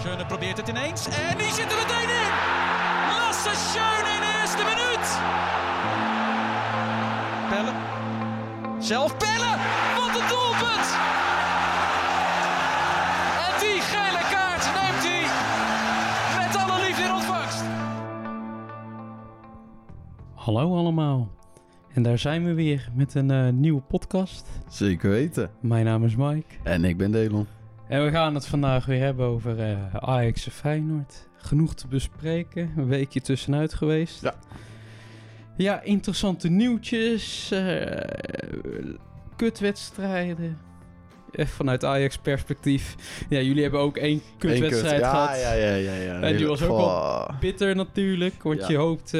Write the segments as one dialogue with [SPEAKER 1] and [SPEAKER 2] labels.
[SPEAKER 1] Schöne probeert het ineens en die zit er meteen in. Lasse Schöne in de eerste minuut. Pelle. Zelf Pelle. Wat een doelpunt. En die gele kaart neemt hij met alle liefde in ontvangst.
[SPEAKER 2] Hallo allemaal. En daar zijn we weer met een eh, nieuwe podcast.
[SPEAKER 3] Zeker weten.
[SPEAKER 2] Mijn naam is Mike.
[SPEAKER 3] En ik ben Delon.
[SPEAKER 2] En we gaan het vandaag weer hebben over eh, Ajax en Feyenoord. Genoeg te bespreken. Een weekje tussenuit geweest.
[SPEAKER 3] Ja.
[SPEAKER 2] Ja, interessante nieuwtjes. eh, kutwedstrijden. Eh, vanuit Ajax perspectief. Ja, jullie hebben ook één kutwedstrijd
[SPEAKER 3] ja,
[SPEAKER 2] gehad.
[SPEAKER 3] Ja, ja, ja, ja.
[SPEAKER 2] En die was ook
[SPEAKER 3] Goh,
[SPEAKER 2] Bitter natuurlijk, want
[SPEAKER 3] Ja.
[SPEAKER 2] je hoopt...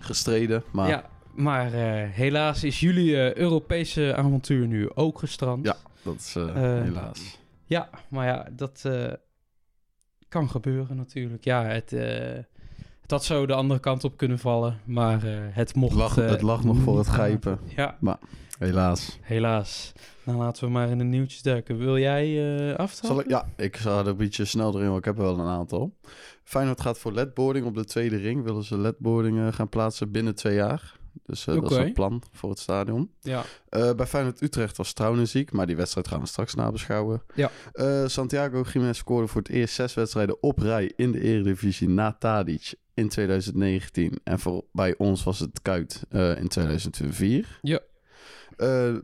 [SPEAKER 3] Gestreden, maar
[SPEAKER 2] Ja, maar helaas is jullie Europese avontuur nu ook gestrand.
[SPEAKER 3] Ja. dat is helaas.
[SPEAKER 2] Ja, maar ja, dat eh, kan gebeuren natuurlijk. Ja, het, eh, het had zo de andere kant op kunnen vallen, maar eh, het mocht...
[SPEAKER 3] Het lag, het lag nog voor het grijpen.
[SPEAKER 2] Ja,
[SPEAKER 3] Helaas.
[SPEAKER 2] helaas. Dan laten we maar in de nieuwtjes duiken. Wil jij
[SPEAKER 3] Zal
[SPEAKER 2] aftrappen?
[SPEAKER 3] ik, ja, ik ga er een beetje snel erin, want ik heb er wel een aantal. Feyenoord gaat voor ledboarding op de tweede ring. Willen ze ledboardingen gaan plaatsen binnen twee jaar. Dus eh, dat is het plan voor het stadion.
[SPEAKER 2] Ja.
[SPEAKER 3] Eh, bij Feyenoord Utrecht was Trouwen ziek, maar die wedstrijd gaan we straks nabeschouwen.
[SPEAKER 2] Ja.
[SPEAKER 3] Eh, Santiago Jiménez scoorde voor het eerst zes wedstrijden op rij in de Eredivisie na Tadic in 2019. En voor, bij ons was het Kuit in 2004.
[SPEAKER 2] Ja.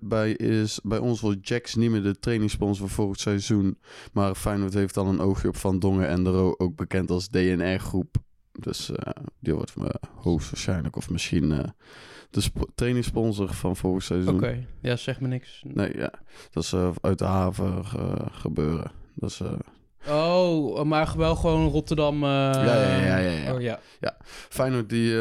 [SPEAKER 3] Bij, is, bij ons wordt Jax niet meer de trainingssponsor voor het seizoen. Maar Feyenoord heeft al een oogje op Van Dongen en de Ro, ook bekend als DNR Groep. Dus eh, die wordt me hoogstwaarschijnlijk of misschien eh, de sp- trainingssponsor van volgend seizoen.
[SPEAKER 2] Oké, ja, zeg me niks.
[SPEAKER 3] Nee, ja. Dat is eh, uit de haven gebeuren. Dat is,
[SPEAKER 2] Oh, maar wel gewoon Rotterdam...
[SPEAKER 3] ja, ja, ja, ja.
[SPEAKER 2] Oh ja,
[SPEAKER 3] Feyenoord die,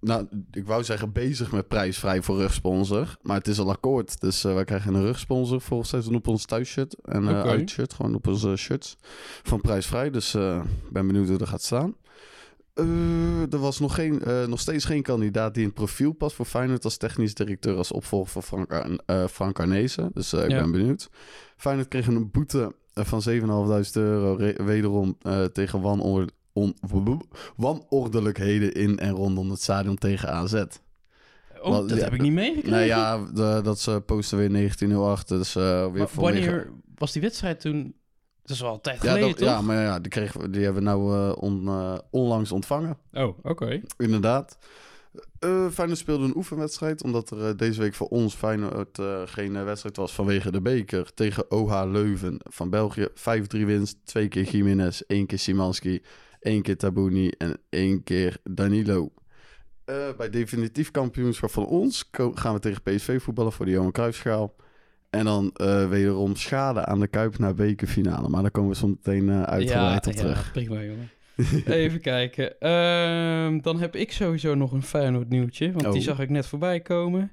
[SPEAKER 3] nou, ik wou zeggen bezig met prijsvrij voor rugsponsor. Maar het is al akkoord. Dus wij krijgen een rugsponsor volgend seizoen op ons thuisshirt. En uitshirt, gewoon op onze shirts. Van prijsvrij. Dus ik ben benieuwd hoe dat gaat staan. Eh, er was nog, geen, eh, nog steeds geen kandidaat die in het profiel past voor Feyenoord als technisch directeur als opvolger van Frank, Ar eh, Frank Arnezen. Dus ik
[SPEAKER 2] Ja.
[SPEAKER 3] ben benieuwd. Feyenoord kreeg een boete van 7.500 euro wederom tegen on, wanordelijkheden in en rondom het stadion tegen AZ.
[SPEAKER 2] Oh, dat
[SPEAKER 3] ja,
[SPEAKER 2] heb ik niet meegekregen.
[SPEAKER 3] Nou ja, de, dat ze posten weer 1908. Dus weer voor
[SPEAKER 2] Wanneer was die wedstrijd toen? Dat is wel een tijd
[SPEAKER 3] Ja,
[SPEAKER 2] geleden,
[SPEAKER 3] dat,
[SPEAKER 2] toch?
[SPEAKER 3] ja, maar ja, die, kregen, we- die hebben we nou eh, on, eh, onlangs ontvangen.
[SPEAKER 2] Oh, oké.
[SPEAKER 3] Inderdaad. Eh Feyenoord speelde een oefenwedstrijd, omdat er deze week voor ons Feyenoord eh, geen wedstrijd was vanwege de beker. Tegen OH Leuven van België. 5-3 winst, twee keer Jiménez, één keer Simanski, één keer Tabouni en één keer Danilo. Eh, bij definitief kampioenschap van ons gaan we tegen PSV voetballen voor de Johan Cruijffschaal. En dan eh, wederom schade aan de Kuip naar bekerfinale. Maar daar komen we zo meteen eh, uitgebreid op terug.
[SPEAKER 2] Ja, prima, jongen. Even kijken. Ehm, dan heb ik sowieso nog een Feyenoord nieuwtje, want die
[SPEAKER 3] Oh.
[SPEAKER 2] zag ik net voorbij komen.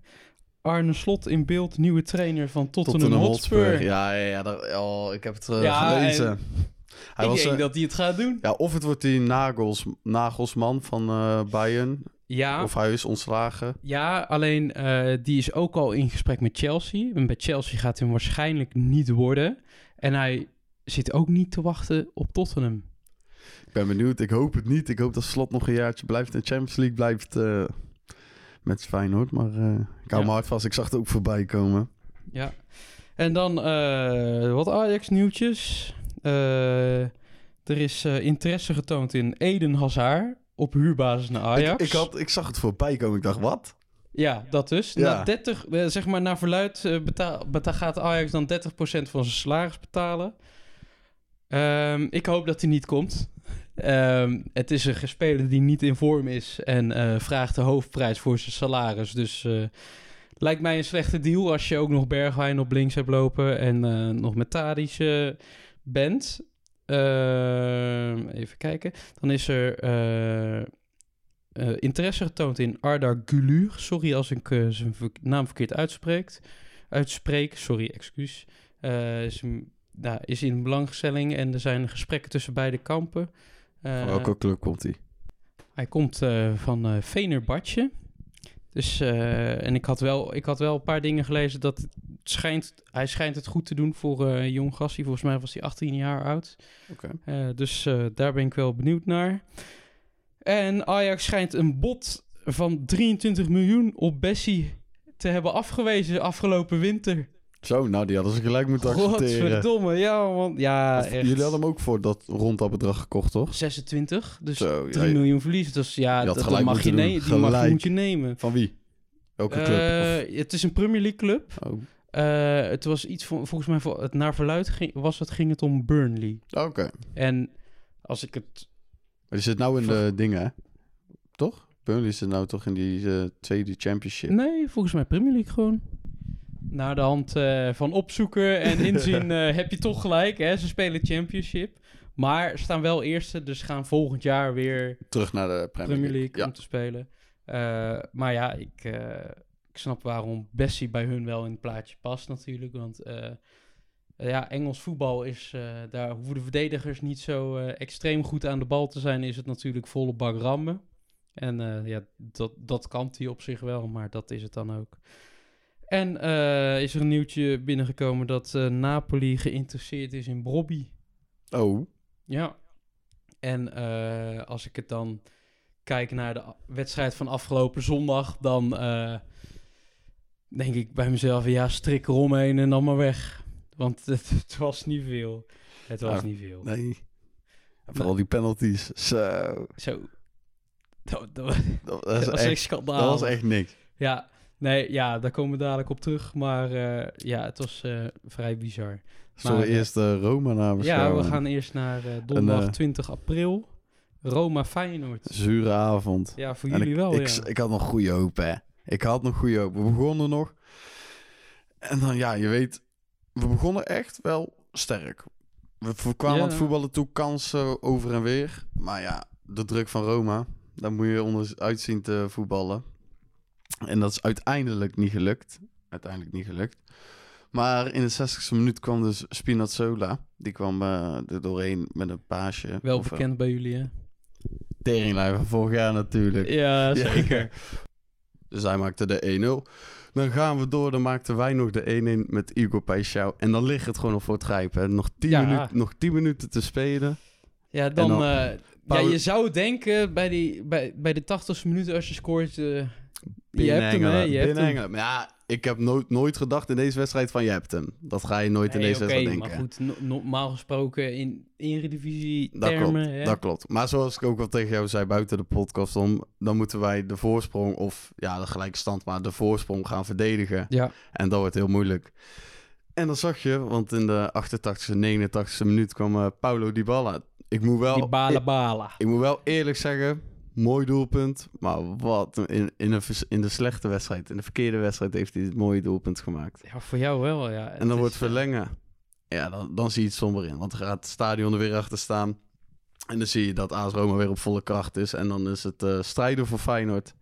[SPEAKER 2] Arne Slot in beeld, nieuwe trainer van Tottenham,
[SPEAKER 3] Tottenham
[SPEAKER 2] Hotspur.
[SPEAKER 3] Ja, ja, ja oh, ik heb het eh,
[SPEAKER 2] Ja,
[SPEAKER 3] gelezen. Hij
[SPEAKER 2] ik
[SPEAKER 3] was,
[SPEAKER 2] denk
[SPEAKER 3] eh,
[SPEAKER 2] dat hij het gaat doen.
[SPEAKER 3] ja, of het wordt die Nagels, Nagelsman van eh Bayern,
[SPEAKER 2] Ja,
[SPEAKER 3] of hij is ontslagen.
[SPEAKER 2] ja alleen eh, die is ook al in gesprek met Chelsea. En bij Chelsea gaat hem waarschijnlijk niet worden. En hij zit ook niet te wachten op Tottenham.
[SPEAKER 3] Ik ben benieuwd, ik hoop het niet. Ik hoop dat Slot nog een jaartje blijft in de Champions League blijft eh, met Feyenoord. Maar eh, ik hou
[SPEAKER 2] Ja.
[SPEAKER 3] me hard vast, ik zag het ook voorbij komen.
[SPEAKER 2] Ja. En dan eh, wat Ajax-nieuwtjes. Eh, er is eh, interesse getoond in Eden Hazard op huurbasis naar Ajax.
[SPEAKER 3] Ik, ik, had, ik zag het voorbij komen, ik dacht, wat?
[SPEAKER 2] Ja, dat dus.
[SPEAKER 3] Ja.
[SPEAKER 2] Na 30, eh, zeg maar naar verluid, betaal, beta- gaat Ajax dan 30% van zijn salaris betalen. Ehm, ik hoop dat hij niet komt. Ehm, het is een speler die niet in vorm is en vraagt de hoofdprijs voor zijn salaris. Dus eh, lijkt mij een slechte deal als je ook nog Bergwijn op links hebt lopen en nog met Tadic bent. Ehm, even kijken. Dan is er eh, eh, interesse getoond in Ardar Gulur. Sorry als ik eh, zijn naam verkeerd uitspreekt. Uitspreek, sorry, excuus. Eh, is, nou, is in belangstelling en er zijn gesprekken tussen beide kampen. Eh,
[SPEAKER 3] Van welke club komt hij?
[SPEAKER 2] hij komt eh, van eh Venerbahce. Dus, eh, en ik had, wel, ik had wel een paar dingen gelezen dat schijnt, hij schijnt het goed te doen voor eh, een jong gastie. Volgens mij was hij 18 jaar oud.
[SPEAKER 3] Oké.
[SPEAKER 2] Eh, dus eh, daar ben ik wel benieuwd naar. En Ajax schijnt een bod van 23 miljoen op Bessie te hebben afgewezen afgelopen winter.
[SPEAKER 3] Zo, nou die hadden ze gelijk moeten accepteren.
[SPEAKER 2] Godverdomme, ja man. Ja, echt.
[SPEAKER 3] Jullie hadden hem ook voor dat rond dat bedrag gekocht, toch?
[SPEAKER 2] 26, dus
[SPEAKER 3] Zo, ja,
[SPEAKER 2] 3 miljoen verlies. Dus ja, dat, mag je,
[SPEAKER 3] moeten
[SPEAKER 2] ne-
[SPEAKER 3] doen.
[SPEAKER 2] die mag, moet je nemen.
[SPEAKER 3] Van wie? Welke club?
[SPEAKER 2] Het is een Premier League club.
[SPEAKER 3] Oh.
[SPEAKER 2] Eh, het was iets van, volgens mij, voor het naar verluid ging, was het, ging het om Burnley.
[SPEAKER 3] Oké.
[SPEAKER 2] En als ik het
[SPEAKER 3] die zit nou in de dingen, hè? Toch? Burnley zit nou toch in die eh, tweede championship.
[SPEAKER 2] Nee, volgens mij Premier League gewoon. Naar de hand eh, van opzoeken en inzien heb je toch gelijk. Hè? Ze spelen Championship. Maar staan wel eerste, dus gaan volgend jaar weer
[SPEAKER 3] Terug naar de Premier,
[SPEAKER 2] Premier League
[SPEAKER 3] Ja.
[SPEAKER 2] om te spelen. Maar ja, ik, ik snap waarom Bessie bij hun wel in het plaatje past natuurlijk. Want eh, ja, Engels voetbal is, eh, daar hoeven de verdedigers niet zo eh, extreem goed aan de bal te zijn. Is het natuurlijk volle bak rammen. En eh, ja, dat, dat kan hij op zich wel, maar dat is het dan ook. En eh, is er een nieuwtje binnengekomen dat Napoli geïnteresseerd is in Brobby.
[SPEAKER 3] Oh,
[SPEAKER 2] Ja. En eh, als ik het dan kijk naar de wedstrijd van afgelopen zondag, dan eh, denk ik bij mezelf, ja, strik eromheen en dan maar weg. Want het, het was niet veel. Het was
[SPEAKER 3] Ja,
[SPEAKER 2] niet veel.
[SPEAKER 3] nee. En vooral die penalties. Zo.
[SPEAKER 2] Zo. Dat, dat,
[SPEAKER 3] Dat,
[SPEAKER 2] dat
[SPEAKER 3] is
[SPEAKER 2] was
[SPEAKER 3] echt,
[SPEAKER 2] schandaal.
[SPEAKER 3] dat was echt niks.
[SPEAKER 2] Ja, nee, ja, daar komen we dadelijk op terug. Maar eh, ja, het was eh, vrij bizar.
[SPEAKER 3] Zullen we
[SPEAKER 2] eh,
[SPEAKER 3] eerst de Roma naar
[SPEAKER 2] Ja, we gaan eerst naar donderdag
[SPEAKER 3] eh,
[SPEAKER 2] 20 april. Roma Feyenoord.
[SPEAKER 3] Zure avond.
[SPEAKER 2] Ja, voor
[SPEAKER 3] En
[SPEAKER 2] jullie
[SPEAKER 3] ik,
[SPEAKER 2] wel,
[SPEAKER 3] ik,
[SPEAKER 2] ja.
[SPEAKER 3] ik had nog goede hoop, hè. Ik had nog goede hoop. We begonnen nog. En dan, ja, je weet... We begonnen echt wel sterk. We kwamen
[SPEAKER 2] Ja.
[SPEAKER 3] aan het voetballen toe, kansen over en weer. Maar ja, de druk van Roma... Daar moet je onderuit zien te voetballen. En dat is uiteindelijk niet gelukt. Uiteindelijk niet gelukt. Maar in de 60ste minuut kwam dus Spinazzola. Die kwam eh, er doorheen met een paasje.
[SPEAKER 2] Wel
[SPEAKER 3] Of, eh,
[SPEAKER 2] bekend bij jullie, hè?
[SPEAKER 3] Teringlijn van vorig jaar natuurlijk.
[SPEAKER 2] Ja, zeker.
[SPEAKER 3] Dus hij maakte de 1-0. Dan gaan we door. Dan maakten wij nog de 1-1 met Igor Paixão. En dan ligt het gewoon nog voor het grijpen. Nog 10,
[SPEAKER 2] Ja.
[SPEAKER 3] minuten, nog 10 minuten te spelen.
[SPEAKER 2] Ja, dan...
[SPEAKER 3] dan-
[SPEAKER 2] eh, ja, je zou denken bij, die, bij, bij de 80ste minuut als je scoort... eh, je
[SPEAKER 3] Binnen
[SPEAKER 2] hebt hem, hè?
[SPEAKER 3] Engelen,
[SPEAKER 2] Je hebt
[SPEAKER 3] binnen
[SPEAKER 2] hem.
[SPEAKER 3] Engelen. Maar ja, ik heb nooit, nooit gedacht in deze wedstrijd van je hebt hem. Dat ga je nooit in deze wedstrijd denken.
[SPEAKER 2] maar goed, no- normaal gesproken in eredivisie
[SPEAKER 3] Dat
[SPEAKER 2] termen...
[SPEAKER 3] klopt,
[SPEAKER 2] hè?
[SPEAKER 3] dat klopt. Maar zoals ik ook wel tegen jou zei buiten de podcast om, dan moeten wij de voorsprong of ja, de gelijke stand, maar de voorsprong gaan verdedigen.
[SPEAKER 2] Ja,
[SPEAKER 3] En dat wordt heel moeilijk. En dan zag je, want in de 88e, 89e minuut kwam eh, Paulo Dybala. Ik moet wel,
[SPEAKER 2] die bala
[SPEAKER 3] ik,
[SPEAKER 2] bala.
[SPEAKER 3] ik moet wel eerlijk zeggen, mooi doelpunt. Maar wat, in, in, een, in de slechte wedstrijd, in de verkeerde wedstrijd heeft hij het mooie doelpunt gemaakt.
[SPEAKER 2] Ja, voor jou wel, ja.
[SPEAKER 3] En dan wordt verlengen. Ja, dan, dan zie je het somber in. Want dan gaat het stadion er weer achter staan. En dan zie je dat AS Roma weer op volle kracht is. En dan is het eh, strijden voor Feyenoord.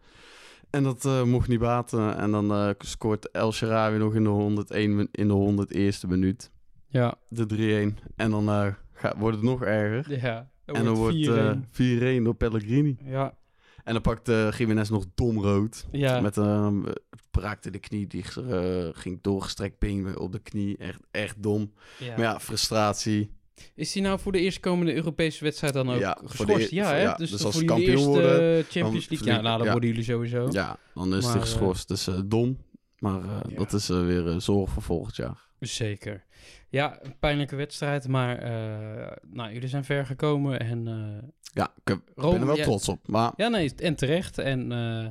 [SPEAKER 3] En dat eh, mocht niet baten. En dan eh, scoort El Shaarawy nog in de 101 min- in de 101ste minuut.
[SPEAKER 2] Ja,
[SPEAKER 3] De 3-1. En dan gaat, wordt het nog erger.
[SPEAKER 2] ja.
[SPEAKER 3] En dan wordt eh 4-1 door Pellegrini.
[SPEAKER 2] ja,
[SPEAKER 3] En dan pakt eh Jiménez nog dom rood.
[SPEAKER 2] ja.
[SPEAKER 3] Met een braakte de knie, die eh, ging doorgestrekt been op de knie. Echt, echt dom.
[SPEAKER 2] ja.
[SPEAKER 3] Maar ja, frustratie.
[SPEAKER 2] Is hij nou voor de eerstkomende Europese wedstrijd dan ook
[SPEAKER 3] Ja, voor
[SPEAKER 2] geschorst? ja,
[SPEAKER 3] voor-
[SPEAKER 2] hè?
[SPEAKER 3] ja,
[SPEAKER 2] dus,
[SPEAKER 3] dus
[SPEAKER 2] voor
[SPEAKER 3] als
[SPEAKER 2] jullie
[SPEAKER 3] kampioen
[SPEAKER 2] eerste
[SPEAKER 3] worden,
[SPEAKER 2] Champions League. Ja, nou, dan worden jullie sowieso.
[SPEAKER 3] Ja, dan is hij geschorst. Dus eh, dom. Maar eh, dat is eh, weer eh, zorg voor volgend jaar.
[SPEAKER 2] Zeker. Ja, een pijnlijke wedstrijd, maar eh, nou, jullie zijn ver gekomen en eh,
[SPEAKER 3] Ja, ik heb-
[SPEAKER 2] Rome-
[SPEAKER 3] ben er wel
[SPEAKER 2] ja.
[SPEAKER 3] trots op. Maar
[SPEAKER 2] ja, nee, en terecht en eh,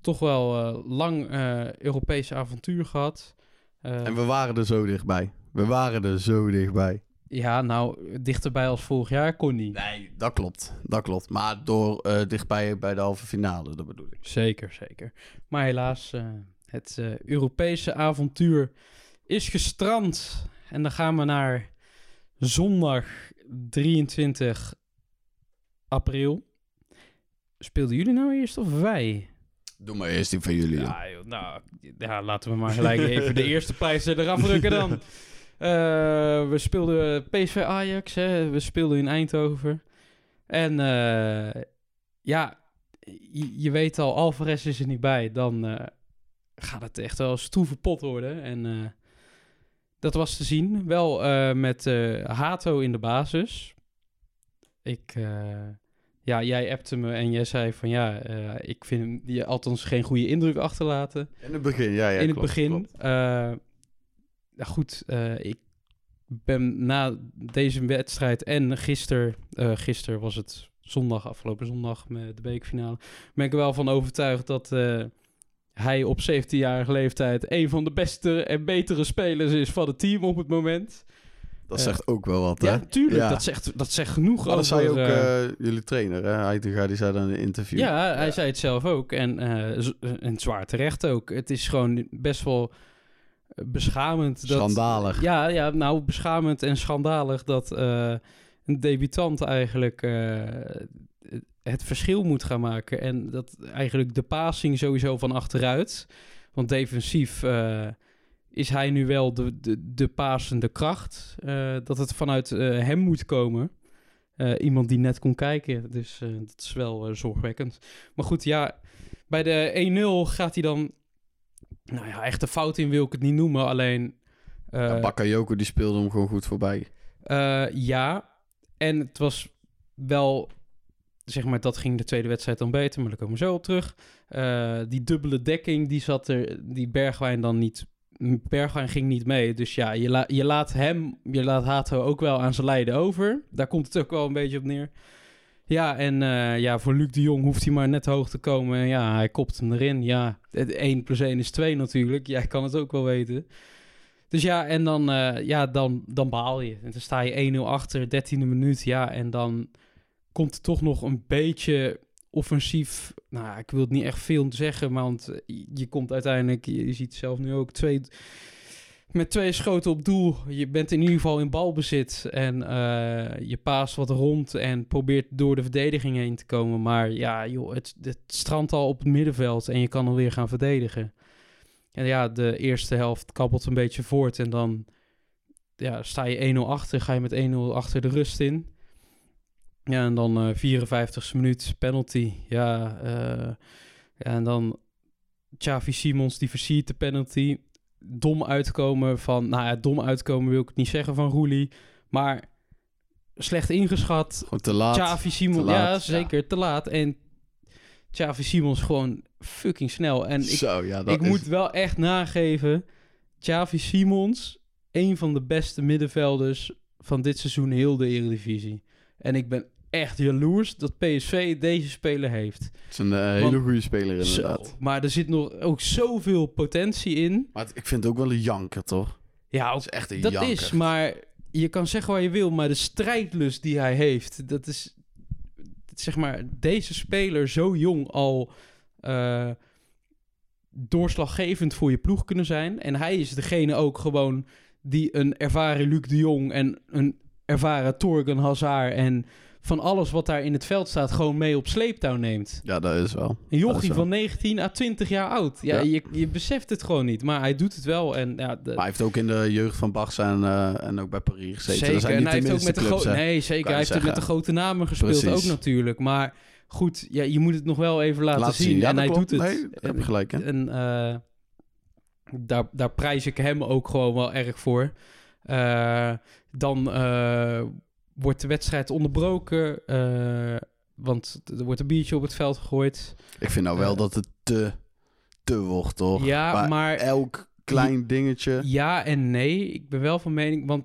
[SPEAKER 2] toch wel lang Europese avontuur gehad. Eh,
[SPEAKER 3] en we waren er zo dichtbij. We waren er zo dichtbij.
[SPEAKER 2] Ja, nou, dichterbij als vorig jaar kon niet.
[SPEAKER 3] Nee, dat klopt. Dat klopt. Maar door dichtbij bij de halve finale, dat bedoel ik.
[SPEAKER 2] Zeker, zeker. Maar helaas, het Europese avontuur is gestrand. En dan gaan we naar zondag 23 april. Speelden jullie nou eerst of wij?
[SPEAKER 3] Doe maar eerst die van jullie.
[SPEAKER 2] Ja, joh, nou, ja, laten we maar gelijk even de eerste pleister eraf rukken dan. Eh, we speelden PSV Ajax, hè. we speelden in Eindhoven. En eh, ja, je, je weet al, Alvarez is er niet bij. Dan, eh, gaat het echt wel stoeve pot worden. En dat was te zien. Wel eh, met eh, Hato in de basis. Ik, eh, ja, jij appte me en jij zei van ja, ik vind je althans geen goede indruk achterlaten
[SPEAKER 3] In het begin, ja. ja
[SPEAKER 2] in het begin.
[SPEAKER 3] klopt.
[SPEAKER 2] ja, goed, ik ben na deze wedstrijd en gisteren, gisteren was het zondag, afgelopen zondag met de bekerfinale, ben ik er wel van overtuigd dat hij op 17-jarige leeftijd een van de beste en betere spelers is van het team op het moment.
[SPEAKER 3] Dat
[SPEAKER 2] Eh,
[SPEAKER 3] zegt ook wel wat, hè?
[SPEAKER 2] Ja, tuurlijk,
[SPEAKER 3] Ja.
[SPEAKER 2] Dat, zegt, dat zegt genoeg
[SPEAKER 3] Maar dat
[SPEAKER 2] over...
[SPEAKER 3] zei ook
[SPEAKER 2] eh,
[SPEAKER 3] eh, jullie trainer, hè? Heitinga, die zei dan in een interview.
[SPEAKER 2] Ja, hij zei het zelf ook. En, en zwaar terecht ook. Het is gewoon best wel beschamend. Dat,
[SPEAKER 3] Schandalig.
[SPEAKER 2] Ja, ja, nou, beschamend en schandalig dat een debutant eigenlijk het verschil moet gaan maken. En dat eigenlijk de passing sowieso van achteruit. Want defensief eh, is hij nu wel de, de, de pasende kracht. eh, dat het vanuit eh, hem moet komen. Iemand die net kon kijken. Dus dat is wel zorgwekkend. Maar goed, ja, bij de 1-0 gaat hij dan... Nou ja, echt een fout in wil ik het niet noemen. Alleen...
[SPEAKER 3] Ja, Bakayoko die speelde hem gewoon goed voorbij.
[SPEAKER 2] ja, en het was wel, zeg maar, dat ging de tweede wedstrijd dan beter, maar daar komen we zo op terug. Eh, die dubbele dekking, die zat er, die Bergwijn dan niet, Bergwijn ging niet mee. Dus ja, je, je laat hem, je laat Hato ook wel aan zijn lijden over. Daar komt het ook wel een beetje op neer. Ja, en eh, ja, voor Luc de Jong hoeft hij maar net hoog te komen. En Ja, hij kopt hem erin. Ja, het 1 plus 1 is 2 natuurlijk. Jij kan het ook wel weten. Dus ja, en dan, eh, ja, dan, dan baal je. En dan sta je 1-0 achter, 13e minuut. Ja, en dan komt toch nog een beetje offensief. Nou, ik wil het niet echt veel zeggen, want je komt uiteindelijk, je, je ziet zelf nu ook twee. Met twee schoten op doel. Je bent in ieder geval in balbezit. En eh, je paast wat rond en probeert door de verdediging heen te komen. Maar ja, joh, het, het strandt al op het middenveld en je kan alweer gaan verdedigen. En ja, de eerste helft kabbelt een beetje voort. En dan ja, sta je 1-0 achter, ga je met 1-0 achter de rust in. Ja, en dan eh 54ste minuut, penalty. Ja, eh, ja, en dan Xavi Simons, die versiert de penalty. Dom uitkomen van, nou ja, dom uitkomen wil ik het niet zeggen van Roelie. Maar slecht ingeschat.
[SPEAKER 3] Gewoon te laat.
[SPEAKER 2] Xavi Simons, ja, zeker, te laat. En Xavi Simons gewoon fucking snel. En ik,
[SPEAKER 3] Zo, ja,
[SPEAKER 2] ik
[SPEAKER 3] is-
[SPEAKER 2] moet wel echt nageven. Xavi Simons, een van de beste middenvelders van dit seizoen heel de Eredivisie. En ik ben echt jaloers dat PSV deze speler heeft.
[SPEAKER 3] Het is een eh, hele
[SPEAKER 2] Want-
[SPEAKER 3] goede speler
[SPEAKER 2] Zo,
[SPEAKER 3] inderdaad.
[SPEAKER 2] maar er zit nog ook zoveel potentie in.
[SPEAKER 3] Maar het- ik vind het ook wel een janker, toch?
[SPEAKER 2] Ja,
[SPEAKER 3] Het is echt een
[SPEAKER 2] dat
[SPEAKER 3] janker.
[SPEAKER 2] is, maar je kan zeggen wat je wil, maar de strijdlust die hij heeft, dat is zeg maar deze speler zo jong al eh, doorslaggevend voor je ploeg kunnen zijn. En hij is degene ook gewoon die een ervaren Luc de Jong en een ervaren Torgen Hazard en van alles wat daar in het veld staat gewoon mee op sleeptouw neemt.
[SPEAKER 3] Ja, dat is wel.
[SPEAKER 2] Een jochie
[SPEAKER 3] wel.
[SPEAKER 2] van 19 à 20 jaar oud. Ja,
[SPEAKER 3] Ja.
[SPEAKER 2] Je, je beseft het gewoon niet, maar hij doet het wel. En ja, de,
[SPEAKER 3] Maar hij heeft ook in de jeugd van Barça en, eh, en ook bij Paris gezeten.
[SPEAKER 2] Zeker,
[SPEAKER 3] Dat zijn
[SPEAKER 2] en
[SPEAKER 3] niet
[SPEAKER 2] hij
[SPEAKER 3] de
[SPEAKER 2] heeft ook met de
[SPEAKER 3] clubs.
[SPEAKER 2] Nee, zeker.
[SPEAKER 3] Kan
[SPEAKER 2] Hij heeft ook met de grote namen gespeeld
[SPEAKER 3] Precies.
[SPEAKER 2] ook natuurlijk. Maar goed, ja, je moet het nog wel even laten
[SPEAKER 3] Laat
[SPEAKER 2] zien.
[SPEAKER 3] Ja,
[SPEAKER 2] en hij
[SPEAKER 3] klopt.
[SPEAKER 2] doet het.
[SPEAKER 3] Nee, heb je gelijk, hè.
[SPEAKER 2] En eh, daar, daar prijs ik hem ook gewoon wel erg voor. Eh, dan wordt de wedstrijd onderbroken. eh, want er wordt een biertje op het veld gegooid.
[SPEAKER 3] Ik vind nou wel
[SPEAKER 2] Eh.
[SPEAKER 3] dat het te, te wordt, toch?
[SPEAKER 2] Ja,
[SPEAKER 3] Maar
[SPEAKER 2] maar...
[SPEAKER 3] Elk klein dingetje...
[SPEAKER 2] Ja en nee. Ik ben wel van mening, want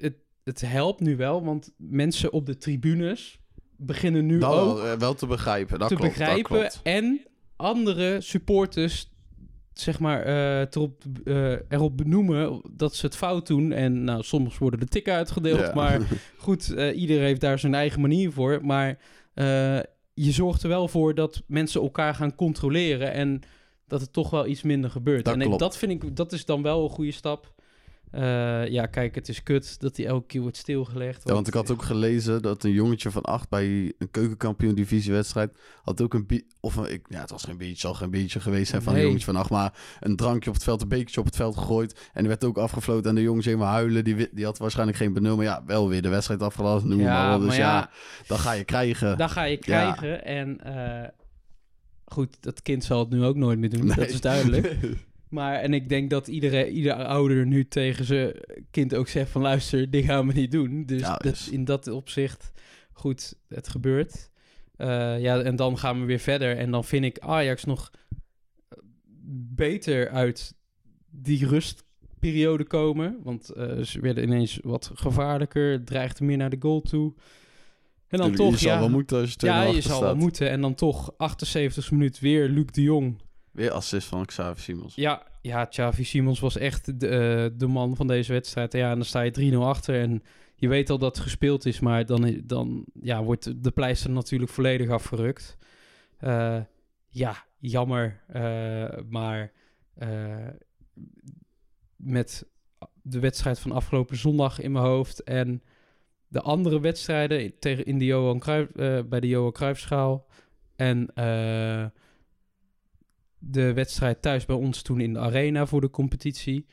[SPEAKER 2] het, het helpt nu wel. Want mensen op de tribunes beginnen nu
[SPEAKER 3] Dat
[SPEAKER 2] ook
[SPEAKER 3] wel, eh, wel te begrijpen, dat
[SPEAKER 2] te
[SPEAKER 3] klopt,
[SPEAKER 2] begrijpen.
[SPEAKER 3] dat klopt.
[SPEAKER 2] En andere supporters, zeg maar, eh, erop, eh, erop benoemen dat ze het fout doen. En nou, soms worden de tikken uitgedeeld.
[SPEAKER 3] Ja.
[SPEAKER 2] Maar goed, eh ieder heeft daar zijn eigen manier voor. Maar je zorgt er wel voor dat mensen elkaar gaan controleren. En dat het toch wel iets minder gebeurt.
[SPEAKER 3] Dat
[SPEAKER 2] en ik, dat vind ik, dat is dan wel een goede stap. Eh, ja, kijk, het is kut dat hij elke keer wordt stilgelegd.
[SPEAKER 3] Ja, want ik had ook gelezen dat een jongetje van acht bij een keukenkampioen divisiewedstrijd had ook een of een, ik, ja, het was geen biertje, zal geen biertje geweest zijn van
[SPEAKER 2] Nee.
[SPEAKER 3] een jongetje van acht, maar een drankje op het veld, een bekertje op het veld gegooid en die werd ook afgefloten en de jongen zeg maar huilen, die, die had waarschijnlijk geen benul, maar ja, wel weer de wedstrijd afgelast, noem
[SPEAKER 2] Ja,
[SPEAKER 3] maar wel. Dus
[SPEAKER 2] maar
[SPEAKER 3] ja,
[SPEAKER 2] ja,
[SPEAKER 3] dan ga je krijgen.
[SPEAKER 2] Dat ga je
[SPEAKER 3] Ja.
[SPEAKER 2] krijgen. En eh, goed, dat kind zal het nu ook nooit meer doen, dat is duidelijk. Maar, en ik denk dat iedereen, ieder ouder nu tegen zijn kind ook zegt van... luister, dit gaan we niet doen. Dus
[SPEAKER 3] Ja,
[SPEAKER 2] dat,
[SPEAKER 3] dus.
[SPEAKER 2] in dat opzicht, goed, het gebeurt. Eh, ja, en dan gaan we weer verder. En dan vind ik Ajax nog beter uit die rustperiode komen. Want eh, ze werden ineens wat gevaarlijker. Het dreigde meer naar de goal toe. En dan
[SPEAKER 3] Tuurlijk,
[SPEAKER 2] toch,
[SPEAKER 3] je zal
[SPEAKER 2] ja...
[SPEAKER 3] wel moeten als je 2
[SPEAKER 2] Ja, je zal wel moeten. En dan toch 78 minuut weer Luc de Jong.
[SPEAKER 3] Weer assist van Xavier Simons.
[SPEAKER 2] Ja, ja Xavi Simons was echt de, eh, de man van deze wedstrijd. Ja, en dan sta je 3-0 achter en je weet al dat het gespeeld is, maar dan, dan ja, wordt de pleister natuurlijk volledig afgerukt. Eh, ja, jammer, eh, maar met de wedstrijd van afgelopen zondag in mijn hoofd en de andere wedstrijden tegen in de Johan Cruijff, bij de Johan Cruijffschaal en de wedstrijd thuis bij ons toen in de arena voor de competitie.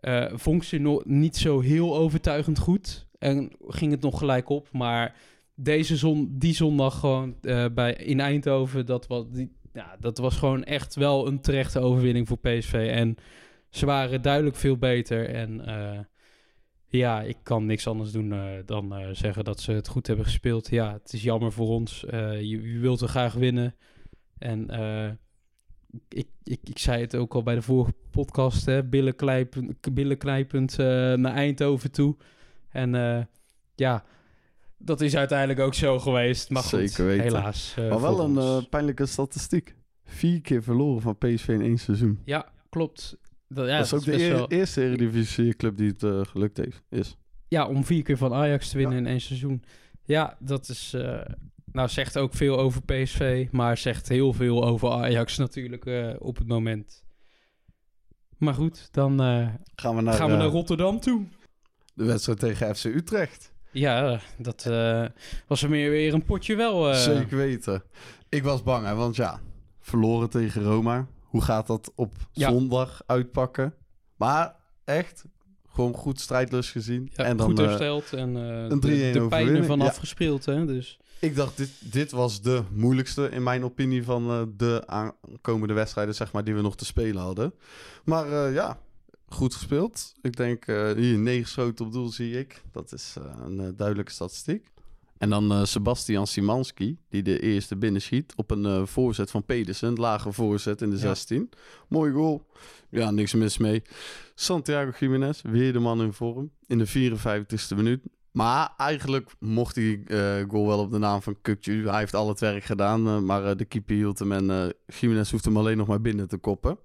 [SPEAKER 2] eh vond ze nog niet zo heel overtuigend goed. En ging het nog gelijk op. Maar deze zon, die zondag gewoon eh, bij, in Eindhoven, dat was, die, ja, dat was gewoon echt wel een terechte overwinning voor PSV. En ze waren duidelijk veel beter. En eh, ja, ik kan niks anders doen dan zeggen dat ze het goed hebben gespeeld. Ja, het is jammer voor ons. Je, je wilt er graag winnen. En ik, ik, ik zei het ook al bij de vorige podcast, hè, billen knijpend, billen knijpend eh, naar Eindhoven toe. En eh, ja, dat is uiteindelijk ook zo geweest. Maar goed,
[SPEAKER 3] Zeker weten.
[SPEAKER 2] helaas. eh,
[SPEAKER 3] maar wel een
[SPEAKER 2] ons.
[SPEAKER 3] pijnlijke statistiek. Vier keer verloren van PSV in één seizoen.
[SPEAKER 2] Ja, klopt. Dat, ja,
[SPEAKER 3] dat is ook de
[SPEAKER 2] wel-
[SPEAKER 3] eerste Eredivisie-club die het gelukt heeft. Is.
[SPEAKER 2] Ja, om vier keer van Ajax te winnen in één seizoen. Ja, dat is... eh, nou, zegt ook veel over PSV, maar zegt heel veel over Ajax natuurlijk eh, op het moment. Maar goed, dan eh,
[SPEAKER 3] Gaan we naar,
[SPEAKER 2] gaan we
[SPEAKER 3] eh,
[SPEAKER 2] naar Rotterdam toe.
[SPEAKER 3] de wedstrijd tegen FC Utrecht.
[SPEAKER 2] Ja, dat eh, was er meer weer een potje wel. eh,
[SPEAKER 3] Zeker weten. Ik was bang, hè, want ja, verloren tegen Roma. Hoe gaat dat op
[SPEAKER 2] Ja.
[SPEAKER 3] zondag uitpakken? Maar echt, gewoon goed strijdlust gezien.
[SPEAKER 2] Ja,
[SPEAKER 3] en dan,
[SPEAKER 2] goed
[SPEAKER 3] eh,
[SPEAKER 2] hersteld en eh,
[SPEAKER 3] een
[SPEAKER 2] de,
[SPEAKER 3] 3-1
[SPEAKER 2] de pijn ervan
[SPEAKER 3] ja.
[SPEAKER 2] afgespeeld. Hè? Dus
[SPEAKER 3] ik dacht, dit, dit was de moeilijkste in mijn opinie van eh, de aankomende wedstrijden, zeg maar, die we nog te spelen hadden. Maar eh, ja, goed gespeeld. Ik denk, eh, hier negen schoten op doel zie ik. Dat is een duidelijke statistiek. En dan Sebastian Simanski, die de eerste binnenschiet op een voorzet van Pedersen. Lage voorzet in de
[SPEAKER 2] Ja.
[SPEAKER 3] 16. Mooi goal. Ja, niks mis mee. Santiago Jiménez, weer de man in vorm. In de 54ste minuut. Maar eigenlijk mocht die eh, goal wel op de naam van Kukju. Hij heeft al het werk gedaan, eh, maar eh, de keeper hield hem en Jiménez hoeft hem alleen nog maar binnen te koppen.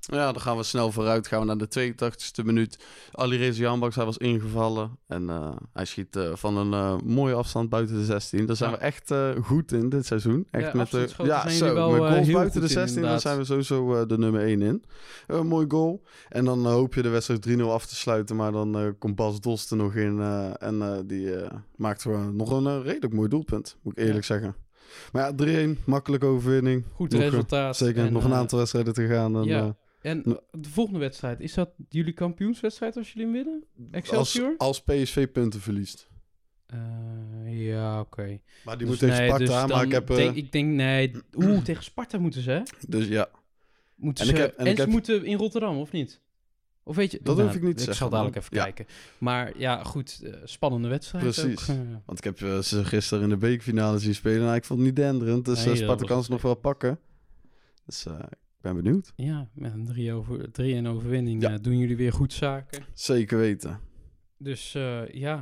[SPEAKER 3] Ja, dan gaan we snel vooruit. Gaan we naar de 82e minuut. Alireza Janbaks, hij was ingevallen. En eh, hij schiet eh, van een eh, mooie afstand buiten de 16. Daar zijn
[SPEAKER 2] Ja.
[SPEAKER 3] we echt goed in dit seizoen. Echt
[SPEAKER 2] Ja,
[SPEAKER 3] met de, ja, zo,
[SPEAKER 2] wel,
[SPEAKER 3] met goals buiten de
[SPEAKER 2] goed in,
[SPEAKER 3] 16, daar zijn we sowieso de nummer 1 in. Eh, mooi goal. En dan hoop je de wedstrijd 3-0 af te sluiten. Maar dan komt Bas Dost er nog in. en die maakt gewoon nog een redelijk mooi doelpunt, moet ik eerlijk zeggen. Maar ja, 3-1, makkelijke overwinning.
[SPEAKER 2] goed
[SPEAKER 3] Nog,
[SPEAKER 2] resultaat.
[SPEAKER 3] Zeker,
[SPEAKER 2] En,
[SPEAKER 3] nog een aantal wedstrijden te gaan. En,
[SPEAKER 2] ja.
[SPEAKER 3] Eh,
[SPEAKER 2] En de volgende wedstrijd, is dat jullie kampioenswedstrijd als jullie winnen?
[SPEAKER 3] als,
[SPEAKER 2] Excelsior?
[SPEAKER 3] als PSV punten verliest.
[SPEAKER 2] Eh, ja, oké.
[SPEAKER 3] Maar die
[SPEAKER 2] Dus
[SPEAKER 3] moet tegen Sparta,
[SPEAKER 2] dus
[SPEAKER 3] maar ik heb... eh,
[SPEAKER 2] denk, ik denk, nee... Oeh, tegen Sparta moeten ze, hè?
[SPEAKER 3] dus ja,
[SPEAKER 2] Moeten
[SPEAKER 3] En ik
[SPEAKER 2] ze,
[SPEAKER 3] heb- en
[SPEAKER 2] en
[SPEAKER 3] ik
[SPEAKER 2] ze
[SPEAKER 3] heb-
[SPEAKER 2] moeten in Rotterdam, of niet? Of weet je...
[SPEAKER 3] Dat
[SPEAKER 2] Nou,
[SPEAKER 3] hoef ik niet te
[SPEAKER 2] Ik
[SPEAKER 3] zeggen,
[SPEAKER 2] zal dadelijk even
[SPEAKER 3] Ja.
[SPEAKER 2] kijken. Maar ja, goed. eh, spannende wedstrijd
[SPEAKER 3] Precies.
[SPEAKER 2] ook, eh.
[SPEAKER 3] want ik heb eh, ze gisteren in de bekerfinale zien spelen. En ik vond het niet denderend. Dus
[SPEAKER 2] Nee,
[SPEAKER 3] eh, Sparta kan ze nog wel pakken. Dus eh, ik ben benieuwd.
[SPEAKER 2] ja, met een 3 over, 3 en overwinning
[SPEAKER 3] Ja.
[SPEAKER 2] eh, doen jullie weer goed zaken.
[SPEAKER 3] Zeker weten.
[SPEAKER 2] Dus eh, ja,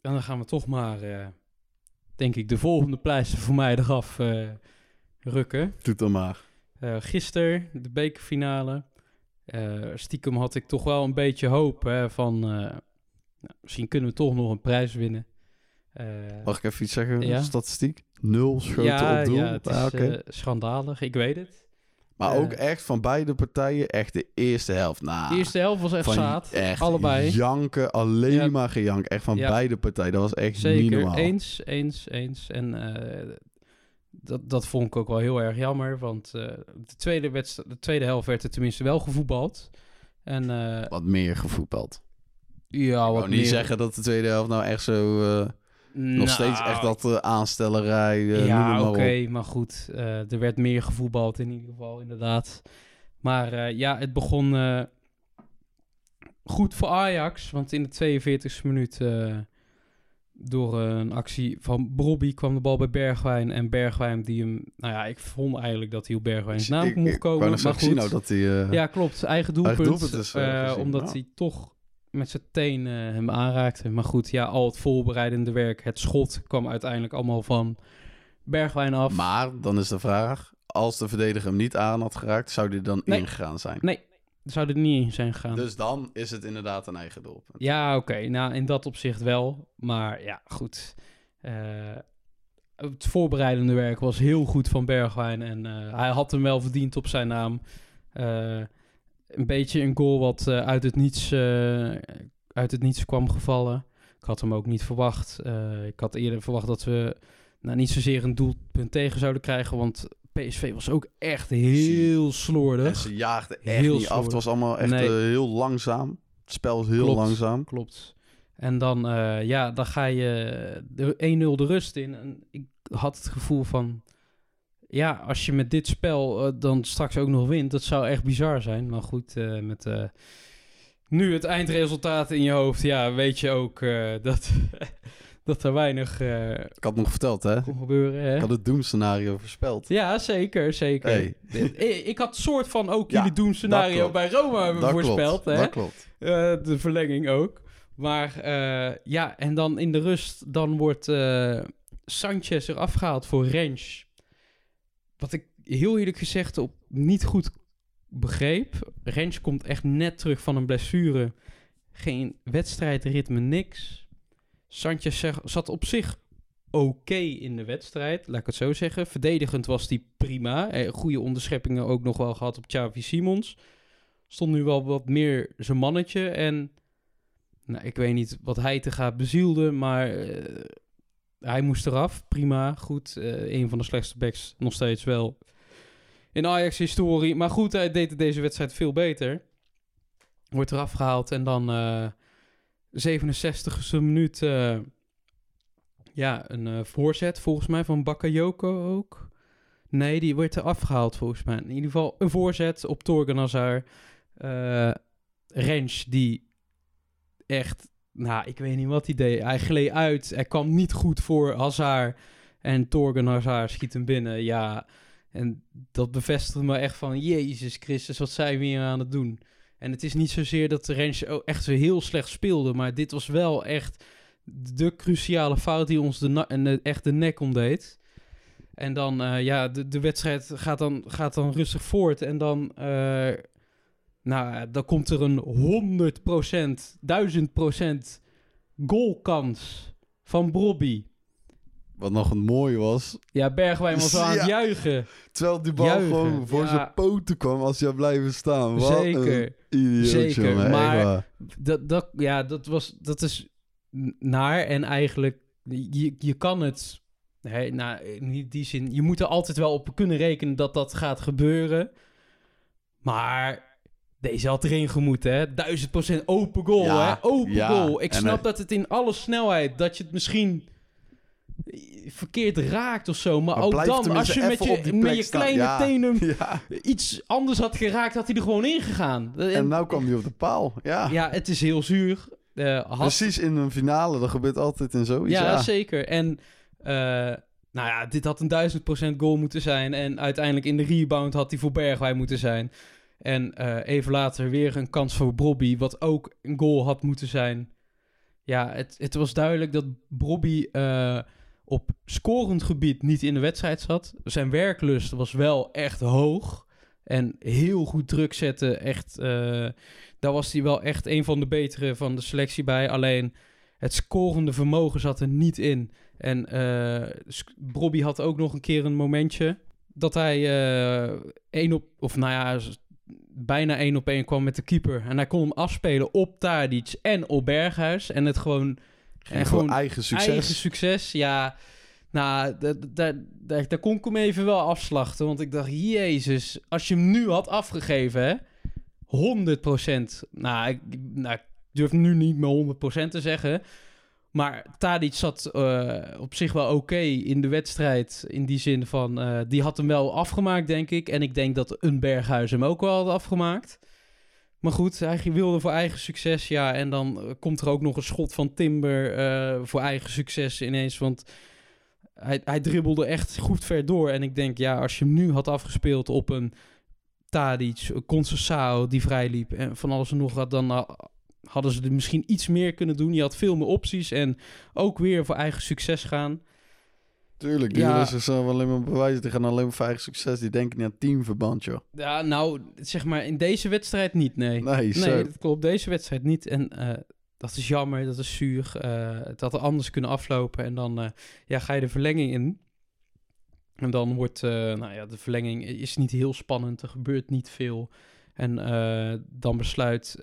[SPEAKER 2] en dan gaan we toch maar, eh, denk ik, de volgende pleister voor mij eraf rukken.
[SPEAKER 3] Doe dan maar.
[SPEAKER 2] Eh gisteren, de bekerfinale. Stiekem had ik toch wel een beetje hoop hè, van... nou, misschien kunnen we toch nog een prijs winnen.
[SPEAKER 3] Mag ik even iets zeggen?
[SPEAKER 2] Ja.
[SPEAKER 3] Statistiek? Nul schoten
[SPEAKER 2] ja,
[SPEAKER 3] op doel.
[SPEAKER 2] ja, het is
[SPEAKER 3] Ah,
[SPEAKER 2] eh, schandalig, ik weet het.
[SPEAKER 3] Maar ook echt van beide partijen echt de eerste helft. Nou,
[SPEAKER 2] De eerste helft was echt zaad,
[SPEAKER 3] echt
[SPEAKER 2] allebei.
[SPEAKER 3] janken, alleen
[SPEAKER 2] Ja.
[SPEAKER 3] maar gejank. Echt van
[SPEAKER 2] Ja.
[SPEAKER 3] beide partijen. Dat was echt niet
[SPEAKER 2] Zeker,
[SPEAKER 3] normaal.
[SPEAKER 2] eens, eens, eens. En eh, dat, dat vond ik ook wel heel erg jammer, want eh, de, tweede de tweede helft werd er tenminste wel gevoetbald. En eh,
[SPEAKER 3] Wat meer gevoetbald.
[SPEAKER 2] ja,
[SPEAKER 3] Ik
[SPEAKER 2] wat
[SPEAKER 3] wou niet
[SPEAKER 2] meer-
[SPEAKER 3] zeggen dat de tweede helft nou echt zo... eh, Nog steeds echt dat uh, aanstellerij, uh,
[SPEAKER 2] Ja, oké, maar goed. Uh, er werd meer gevoetbald in ieder geval, inderdaad. Maar ja, het begon goed voor Ajax. Want in de 42e minuut door een actie van Brobby kwam de bal bij Bergwijn. En Bergwijn die hem... Nou ja, ik vond eigenlijk dat hij op Bergwijn's naam ik, mocht komen.
[SPEAKER 3] Ik maar goed. Nou dat hij,
[SPEAKER 2] ja, klopt. Eigen doelpunt. Eigen doelpunt is, omdat hij toch met zijn teen uh, hem aanraakte. Maar goed, ja, al het voorbereidende werk, het schot kwam uiteindelijk allemaal van Bergwijn af.
[SPEAKER 3] Maar dan is de vraag, als de verdediger hem niet aan had geraakt, zou hij dan nee. ingegaan zijn?
[SPEAKER 2] Nee, zou er niet in zijn gegaan.
[SPEAKER 3] Dus dan is het inderdaad een eigen doelpunt.
[SPEAKER 2] Ja, oké. Nou, in dat opzicht wel. Maar ja, goed. Uh, het voorbereidende werk was heel goed van Bergwijn. En uh, hij had hem wel verdiend op zijn naam. Uh, een beetje een goal wat uh, uit, het niets, uh, uit het niets kwam gevallen. Ik had hem ook niet verwacht. Uh, ik had eerder verwacht dat we nou, niet zozeer een doelpunt tegen zouden krijgen. Want PSV was ook echt heel slordig. En
[SPEAKER 3] ze jaagden echt heel niet af. Het was allemaal echt nee. heel langzaam. Het spel was heel
[SPEAKER 2] klopt,
[SPEAKER 3] langzaam.
[SPEAKER 2] Klopt. En dan, ja, dan ga je de 1-0 de rust in. En ik had het gevoel van ja, als je met dit spel uh, dan straks ook nog wint, dat zou echt bizar zijn. Maar goed, uh, met uh, nu het eindresultaat in je hoofd, ja, weet je ook dat, dat er weinig
[SPEAKER 3] Ik had nog verteld, hè?
[SPEAKER 2] kon gebeuren. Hè?
[SPEAKER 3] Ik had het doemscenario voorspeld.
[SPEAKER 2] Ja, zeker, zeker. Hey. ik had soort van ook ja, jullie doemscenario bij Roma dat voorspeld. Klopt,
[SPEAKER 3] hè? Dat klopt.
[SPEAKER 2] de verlenging ook. Maar ja, en dan in de rust, dan wordt Sanchez er afgehaald voor Rens wat ik heel eerlijk gezegd op niet goed begreep. Rens komt echt net terug van een blessure. Geen wedstrijdritme, niks. Sanchez zat op zich oké in de wedstrijd, laat ik het zo zeggen. Verdedigend was hij prima. Eh, goede onderscheppingen ook nog wel gehad op Xavi Simons. Stond nu wel wat meer zijn mannetje. En nou, ik weet niet wat hij te gaat bezielde, maar uh, hij moest eraf. Prima, goed. Uh, een van de slechtste backs nog steeds wel in Ajax-historie. Maar goed, hij deed deze wedstrijd veel beter. Wordt eraf gehaald en dan uh, 67e minuut... Uh, ja, een voorzet volgens mij van Bakayoko ook. Nee, die wordt er afgehaald volgens mij. In ieder geval een voorzet op Torgan Hazard. Rens die echt nou, ik weet niet wat hij deed. Hij gleed uit. Hij kwam niet goed voor Hazard. En Torgen Hazard schiet hem binnen. Ja, en dat bevestigde me echt van... Jezus Christus, wat zijn we hier aan het doen? En het is niet zozeer dat de Rens echt zo heel slecht speelde... maar dit was wel echt de cruciale fout die ons de, echt de nek omdeed. En dan, uh, ja, de, de wedstrijd gaat dan, gaat dan rustig voort. En dan... Uh, nou, dan komt er een 100%, 1000% goalkans van Brobby.
[SPEAKER 3] Wat nog een mooi was.
[SPEAKER 2] Ja, Bergwijn was aan het juichen.
[SPEAKER 3] Terwijl die bal gewoon voor zijn poten kwam als hij blijven staan. Wat
[SPEAKER 2] Zeker.
[SPEAKER 3] Idioot,
[SPEAKER 2] Zeker.
[SPEAKER 3] Jongen.
[SPEAKER 2] Maar dat, dat, ja, dat, was, dat is naar en eigenlijk... Je, je kan het... Nee, nou, in die zin... Je moet er altijd wel op kunnen rekenen dat dat gaat gebeuren. Maar deze had erin gemoeten, hè? Duizend procent open goal, hè? Open goal. Ik snap dat het in alle snelheid, dat je het misschien verkeerd raakt of zo. Maar, ook dan, als je met je, met je kleine tenen iets anders had geraakt, had hij er gewoon ingegaan.
[SPEAKER 3] En, en nou kwam hij op de paal, ja.
[SPEAKER 2] Ja, het is heel zuur.
[SPEAKER 3] Uh, Precies in een finale, dat gebeurt altijd in zoiets.
[SPEAKER 2] Ja, ja. zeker. En... Uh, nou ja, dit had een duizend procent goal moeten zijn. En uiteindelijk in de rebound had hij voor Bergwijn moeten zijn. En uh, even later weer een kans voor Brobby, wat ook een goal had moeten zijn. Ja, het, het was duidelijk dat Brobby uh, op scorend gebied niet in de wedstrijd zat. Zijn werklust was wel echt hoog. En heel goed druk zetten. Echt, uh, daar was hij wel echt een van de betere van de selectie bij. Alleen het scorende vermogen zat er niet in. En Brobby had ook nog een keer een momentje dat hij één op, of nou ja, bijna één op één kwam met de keeper. En hij kon hem afspelen op Tadic en op Berghuis. En het gewoon...
[SPEAKER 3] En gewoon eigen succes.
[SPEAKER 2] Eigen succes, ja. Nou, daar, daar, daar kon ik hem even wel afslachten. Want ik dacht, jezus, als je hem nu had afgegeven, hè, 100 Nou, ik, nou, ik durf nu niet meer 100% te zeggen. Maar Tadic zat eh, op zich wel oké in de wedstrijd. In die zin van, eh, die had hem wel afgemaakt, denk ik. En ik denk dat een Berghuis hem ook wel had afgemaakt. Maar goed, hij wilde voor eigen succes, ja. En dan eh, komt er ook nog een schot van Timber voor eigen succes ineens. Want hij, hij dribbelde echt goed ver door. En ik denk, ja, als je hem nu had afgespeeld op een Tadic, een Conceição die vrijliep en van alles en nog wat, dan hadden ze er misschien iets meer kunnen doen. Je had veel meer opties en ook weer voor eigen succes gaan.
[SPEAKER 3] Tuurlijk, die
[SPEAKER 2] Ja.
[SPEAKER 3] willen zichzelf alleen maar bewijzen. Die gaan alleen maar voor eigen succes. Die denken niet aan teamverband, joh.
[SPEAKER 2] Ja, nou, zeg maar in deze wedstrijd niet, nee.
[SPEAKER 3] Nee, zo.
[SPEAKER 2] Nee, dat klopt. Deze wedstrijd niet. En eh, dat is jammer, dat is zuur. Eh, het had er anders kunnen aflopen. En dan eh, ja, ga je de verlenging in. En dan wordt, nou ja, de verlenging is niet heel spannend. Er gebeurt niet veel. En dan besluit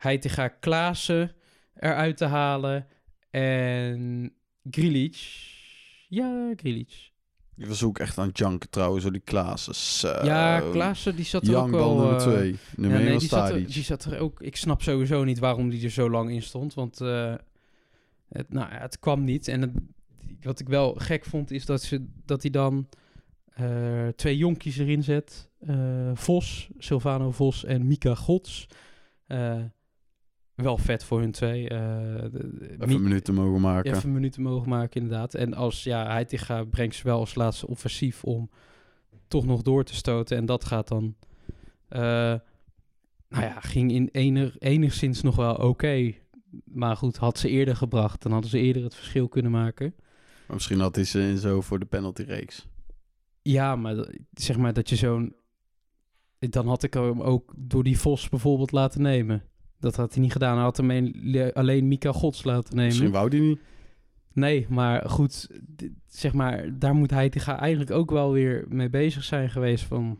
[SPEAKER 2] Heitinga Klaassen eruit te halen. En Grilic. Ja, Grilic.
[SPEAKER 3] Die was ook echt aan het janken trouwens, door die Klaassen.
[SPEAKER 2] Ja, Klaassen die zat er ook wel...
[SPEAKER 3] nummer
[SPEAKER 2] eh,
[SPEAKER 3] twee. Nummer
[SPEAKER 2] ja, nee, die zat, er, die zat er ook. Ik snap sowieso niet waarom die er zo lang in stond. Want eh, het, nou, het kwam niet. En het, wat ik wel gek vond, is dat, ze, dat hij dan eh, twee jonkies erin zet. Eh, Vos, Silvano Vos en Mika Gods. Wel vet voor hun twee. eh, de- de-
[SPEAKER 3] Even
[SPEAKER 2] Mi-
[SPEAKER 3] een minuut te mogen maken.
[SPEAKER 2] Even minuten mogen maken, inderdaad. En als ja, Heitinga brengt ze wel als laatste offensief om toch nog door te stoten. En dat gaat dan. eh, nou ja, ging in enig, enigszins nog wel oké. Maar goed, had ze eerder gebracht, dan hadden ze eerder het verschil kunnen maken.
[SPEAKER 3] Maar misschien had hij ze in zo voor de penaltyreeks.
[SPEAKER 2] Ja, maar zeg maar dat je zo'n. Dan had ik hem ook door die Vos bijvoorbeeld laten nemen. Dat had hij niet gedaan. Hij had hem een- alleen Mika Gods laten nemen.
[SPEAKER 3] Misschien wou die niet.
[SPEAKER 2] Nee, maar goed, zeg maar, daar moet hij eigenlijk ook wel weer mee bezig zijn geweest van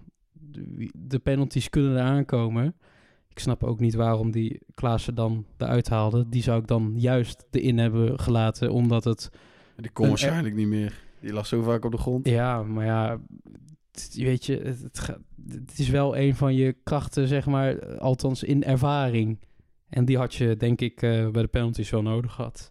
[SPEAKER 2] de, penalties kunnen er aankomen. Ik snap ook niet waarom die Klaassen dan eruit haalde. Die zou ik dan juist erin hebben gelaten, omdat het...
[SPEAKER 3] Die kon waarschijnlijk niet meer. Die lag zo vaak op de grond.
[SPEAKER 2] Ja, maar ja, weet je, het, het is wel een van je krachten, zeg maar, althans in ervaring. En die had je, denk ik, eh, bij de penalties wel nodig gehad.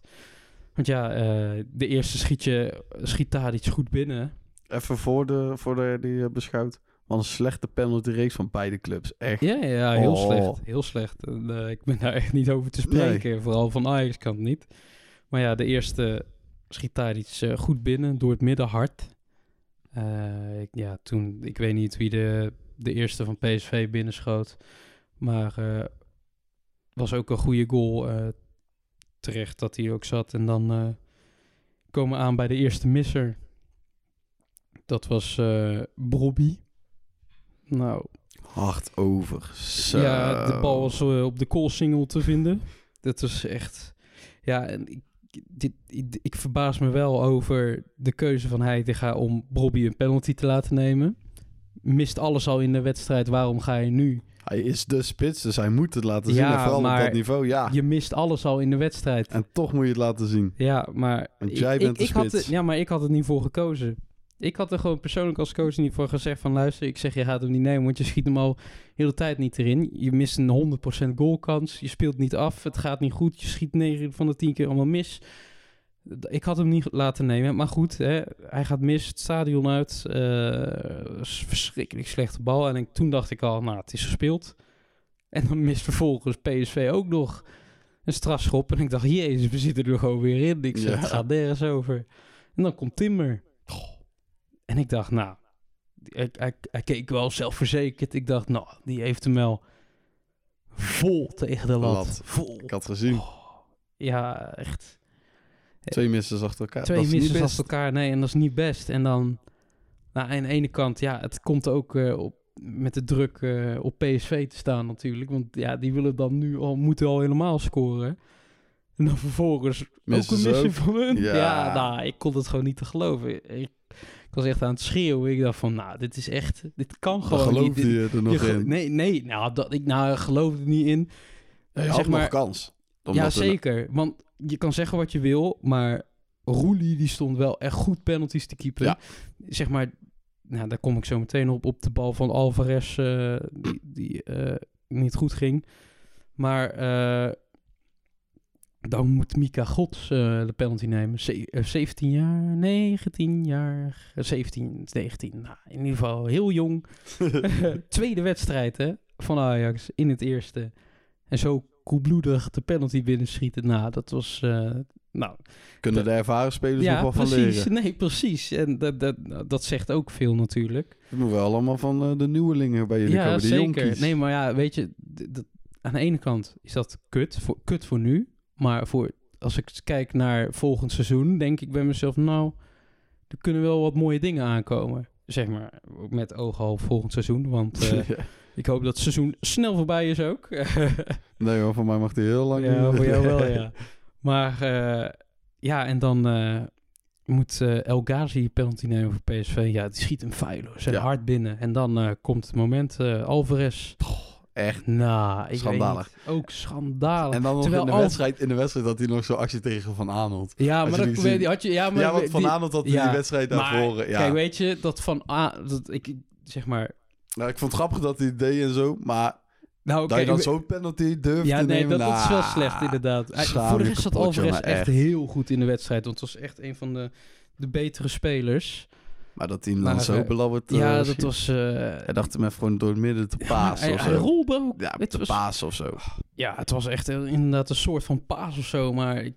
[SPEAKER 2] Want ja, eh, de eerste schiet je, schiet daar iets goed binnen.
[SPEAKER 3] Even voor de, voor de die eh, beschouwt. Wat een slechte penaltyreeks van beide clubs. Echt.
[SPEAKER 2] Ja, ja, heel
[SPEAKER 3] Oh.
[SPEAKER 2] slecht. Heel slecht. En, ik ben daar echt niet over te spreken. Vooral van Ajax kant niet. Maar ja, de eerste schiet daar iets goed binnen door het midden hard. Ik, ja, toen, ik weet niet wie de, de eerste van PSV binnenschoot. Maar was ook een goede goal. eh, terecht dat hij ook zat. En dan eh, komen we aan bij de eerste misser. Dat was eh Brobby. Nou,
[SPEAKER 3] Hard over. Zo.
[SPEAKER 2] ja, de bal was op de koolsingel te vinden. Dat was echt... Ja, en ik, dit, ik, ik verbaas me wel over de keuze van Heitinga om Bobby een penalty te laten nemen. Mist alles al in de wedstrijd, waarom ga je nu?
[SPEAKER 3] Hij is de spits, dus hij moet het laten zien.
[SPEAKER 2] Ja,
[SPEAKER 3] en vooral
[SPEAKER 2] maar
[SPEAKER 3] op dat niveau, ja.
[SPEAKER 2] Je mist alles al in de wedstrijd.
[SPEAKER 3] En toch moet je het laten zien.
[SPEAKER 2] Ja, maar...
[SPEAKER 3] Want jij
[SPEAKER 2] ik,
[SPEAKER 3] bent de
[SPEAKER 2] ik had
[SPEAKER 3] spits.
[SPEAKER 2] er- Ja, maar ik had het niet voor gekozen. Ik had er gewoon persoonlijk als coach niet voor gezegd van... luister, ik zeg je gaat hem niet nemen, want je schiet hem al de hele tijd niet erin. Je mist een 100% goalkans, je speelt niet af, het gaat niet goed. Je schiet 9 van de 10 keer allemaal mis. Ik had hem niet laten nemen, maar goed, hè, hij gaat mis, het stadion uit. is verschrikkelijk slechte bal. En ik, toen dacht ik al, nou, het is gespeeld. En dan mist vervolgens PSV ook nog een strafschop. En ik dacht, jezus, we zitten er gewoon weer in. Ik zeg,
[SPEAKER 3] Ja.
[SPEAKER 2] het gaat nergens over. En dan komt Timmer. En ik dacht, nou, hij, hij, hij keek wel zelfverzekerd. Ik dacht, nou, die heeft hem wel vol tegen de lat.
[SPEAKER 3] Lat.
[SPEAKER 2] Vol.
[SPEAKER 3] Ik had gezien.
[SPEAKER 2] Oh, ja, echt.
[SPEAKER 3] Twee missers achter elkaar.
[SPEAKER 2] Twee
[SPEAKER 3] best.
[SPEAKER 2] achter elkaar. Nee, en dat is niet best. En dan, nou, aan de ene kant, ja, het komt ook eh, op, met de druk eh, op PSV te staan natuurlijk. Want ja, die willen dan nu al, moeten al helemaal scoren. En dan vervolgens
[SPEAKER 3] Missen
[SPEAKER 2] ook een missie van hun.
[SPEAKER 3] Ja.
[SPEAKER 2] Ja. nou, ik kon het gewoon niet te geloven. Ik, ik was echt aan het schreeuwen. Ik dacht van, nou, dit is echt, dit kan gewoon niet.
[SPEAKER 3] geloofde je er nog
[SPEAKER 2] je
[SPEAKER 3] in.
[SPEAKER 2] Nee, nee, nou, dat, ik nou, geloofde er niet in.
[SPEAKER 3] Ja, je
[SPEAKER 2] zeg
[SPEAKER 3] had
[SPEAKER 2] maar-
[SPEAKER 3] nog kans.
[SPEAKER 2] Ja,
[SPEAKER 3] er-
[SPEAKER 2] zeker. Want je kan zeggen wat je wil, maar Roelie die stond wel echt goed penalties te keepen.
[SPEAKER 3] Ja.
[SPEAKER 2] Zeg maar, nou, daar kom ik zo meteen op, op de bal van Alvarez, eh, die, die eh, niet goed ging. Maar eh, dan moet Mika Gods de penalty nemen. Ze- eh, 17 jaar, 19 jaar, eh, 17, 19. Nou, in ieder geval heel jong. Tweede wedstrijd hè, van Ajax in het eerste. En zo koelbloedig de penalty binnenschieten. Nou, dat was... eh, nou,
[SPEAKER 3] Kunnen de ervaren spelers nog
[SPEAKER 2] ja,
[SPEAKER 3] wel van
[SPEAKER 2] precies.
[SPEAKER 3] leren.
[SPEAKER 2] Nee, precies. En dat, dat, dat zegt ook veel natuurlijk.
[SPEAKER 3] Dat moeten we allemaal van eh, de nieuwelingen bij jullie
[SPEAKER 2] ja,
[SPEAKER 3] komen. De
[SPEAKER 2] zeker.
[SPEAKER 3] jonkies.
[SPEAKER 2] Nee, maar ja, weet je, dat- aan de ene kant is dat kut voor, kut voor nu. Maar voor, als ik kijk naar volgend seizoen, denk ik bij mezelf, nou, er kunnen wel wat mooie dingen aankomen. Zeg maar, met oog al volgend seizoen. Want eh, ik hoop dat het seizoen snel voorbij is ook.
[SPEAKER 3] nee, maar voor mij mag die heel lang
[SPEAKER 2] ja, voor jou wel, ja. Maar eh, ja, en dan eh, moet eh, El Ghazi penalty nemen voor PSV. Ja, die schiet hem feilloos en
[SPEAKER 3] Ja.
[SPEAKER 2] hard binnen. En dan komt het moment, Alvarez.
[SPEAKER 3] Echt.
[SPEAKER 2] Nou, ik
[SPEAKER 3] Schandalig.
[SPEAKER 2] weet. Ook schandalig.
[SPEAKER 3] En dan nog
[SPEAKER 2] Terwijl
[SPEAKER 3] in de,
[SPEAKER 2] Al-
[SPEAKER 3] wedstrijd, in de wedstrijd dat hij nog zo'n actie tegen Van Aanholt.
[SPEAKER 2] ja, maar dat weet had je... Ja, maar
[SPEAKER 3] ja, want Van
[SPEAKER 2] die-
[SPEAKER 3] Aanholt had die wedstrijd daarvoor. Ja.
[SPEAKER 2] Kijk, weet je, dat van... A, dat ik, zeg maar...
[SPEAKER 3] nou, ik vond het grappig dat hij het deed en zo, maar
[SPEAKER 2] Nou,
[SPEAKER 3] dat je dan zo'n penalty durft
[SPEAKER 2] Ja,
[SPEAKER 3] te
[SPEAKER 2] nee,
[SPEAKER 3] nemen...
[SPEAKER 2] dat, dat is wel slecht inderdaad. De rest zat Alvarez echt
[SPEAKER 3] echt.
[SPEAKER 2] heel goed in de wedstrijd. Want het was echt een van de, de betere spelers.
[SPEAKER 3] Maar dat hij hem dan zo
[SPEAKER 2] eh,
[SPEAKER 3] belabberd... eh,
[SPEAKER 2] ja, dat was... eh,
[SPEAKER 3] Hij dacht hem even gewoon door het midden te
[SPEAKER 2] ja,
[SPEAKER 3] pasen
[SPEAKER 2] hij,
[SPEAKER 3] of zo.
[SPEAKER 2] rolde ook.
[SPEAKER 3] Ja, te
[SPEAKER 2] was,
[SPEAKER 3] pasen of zo.
[SPEAKER 2] ja, het was echt inderdaad een soort van paas of zo. Maar ik,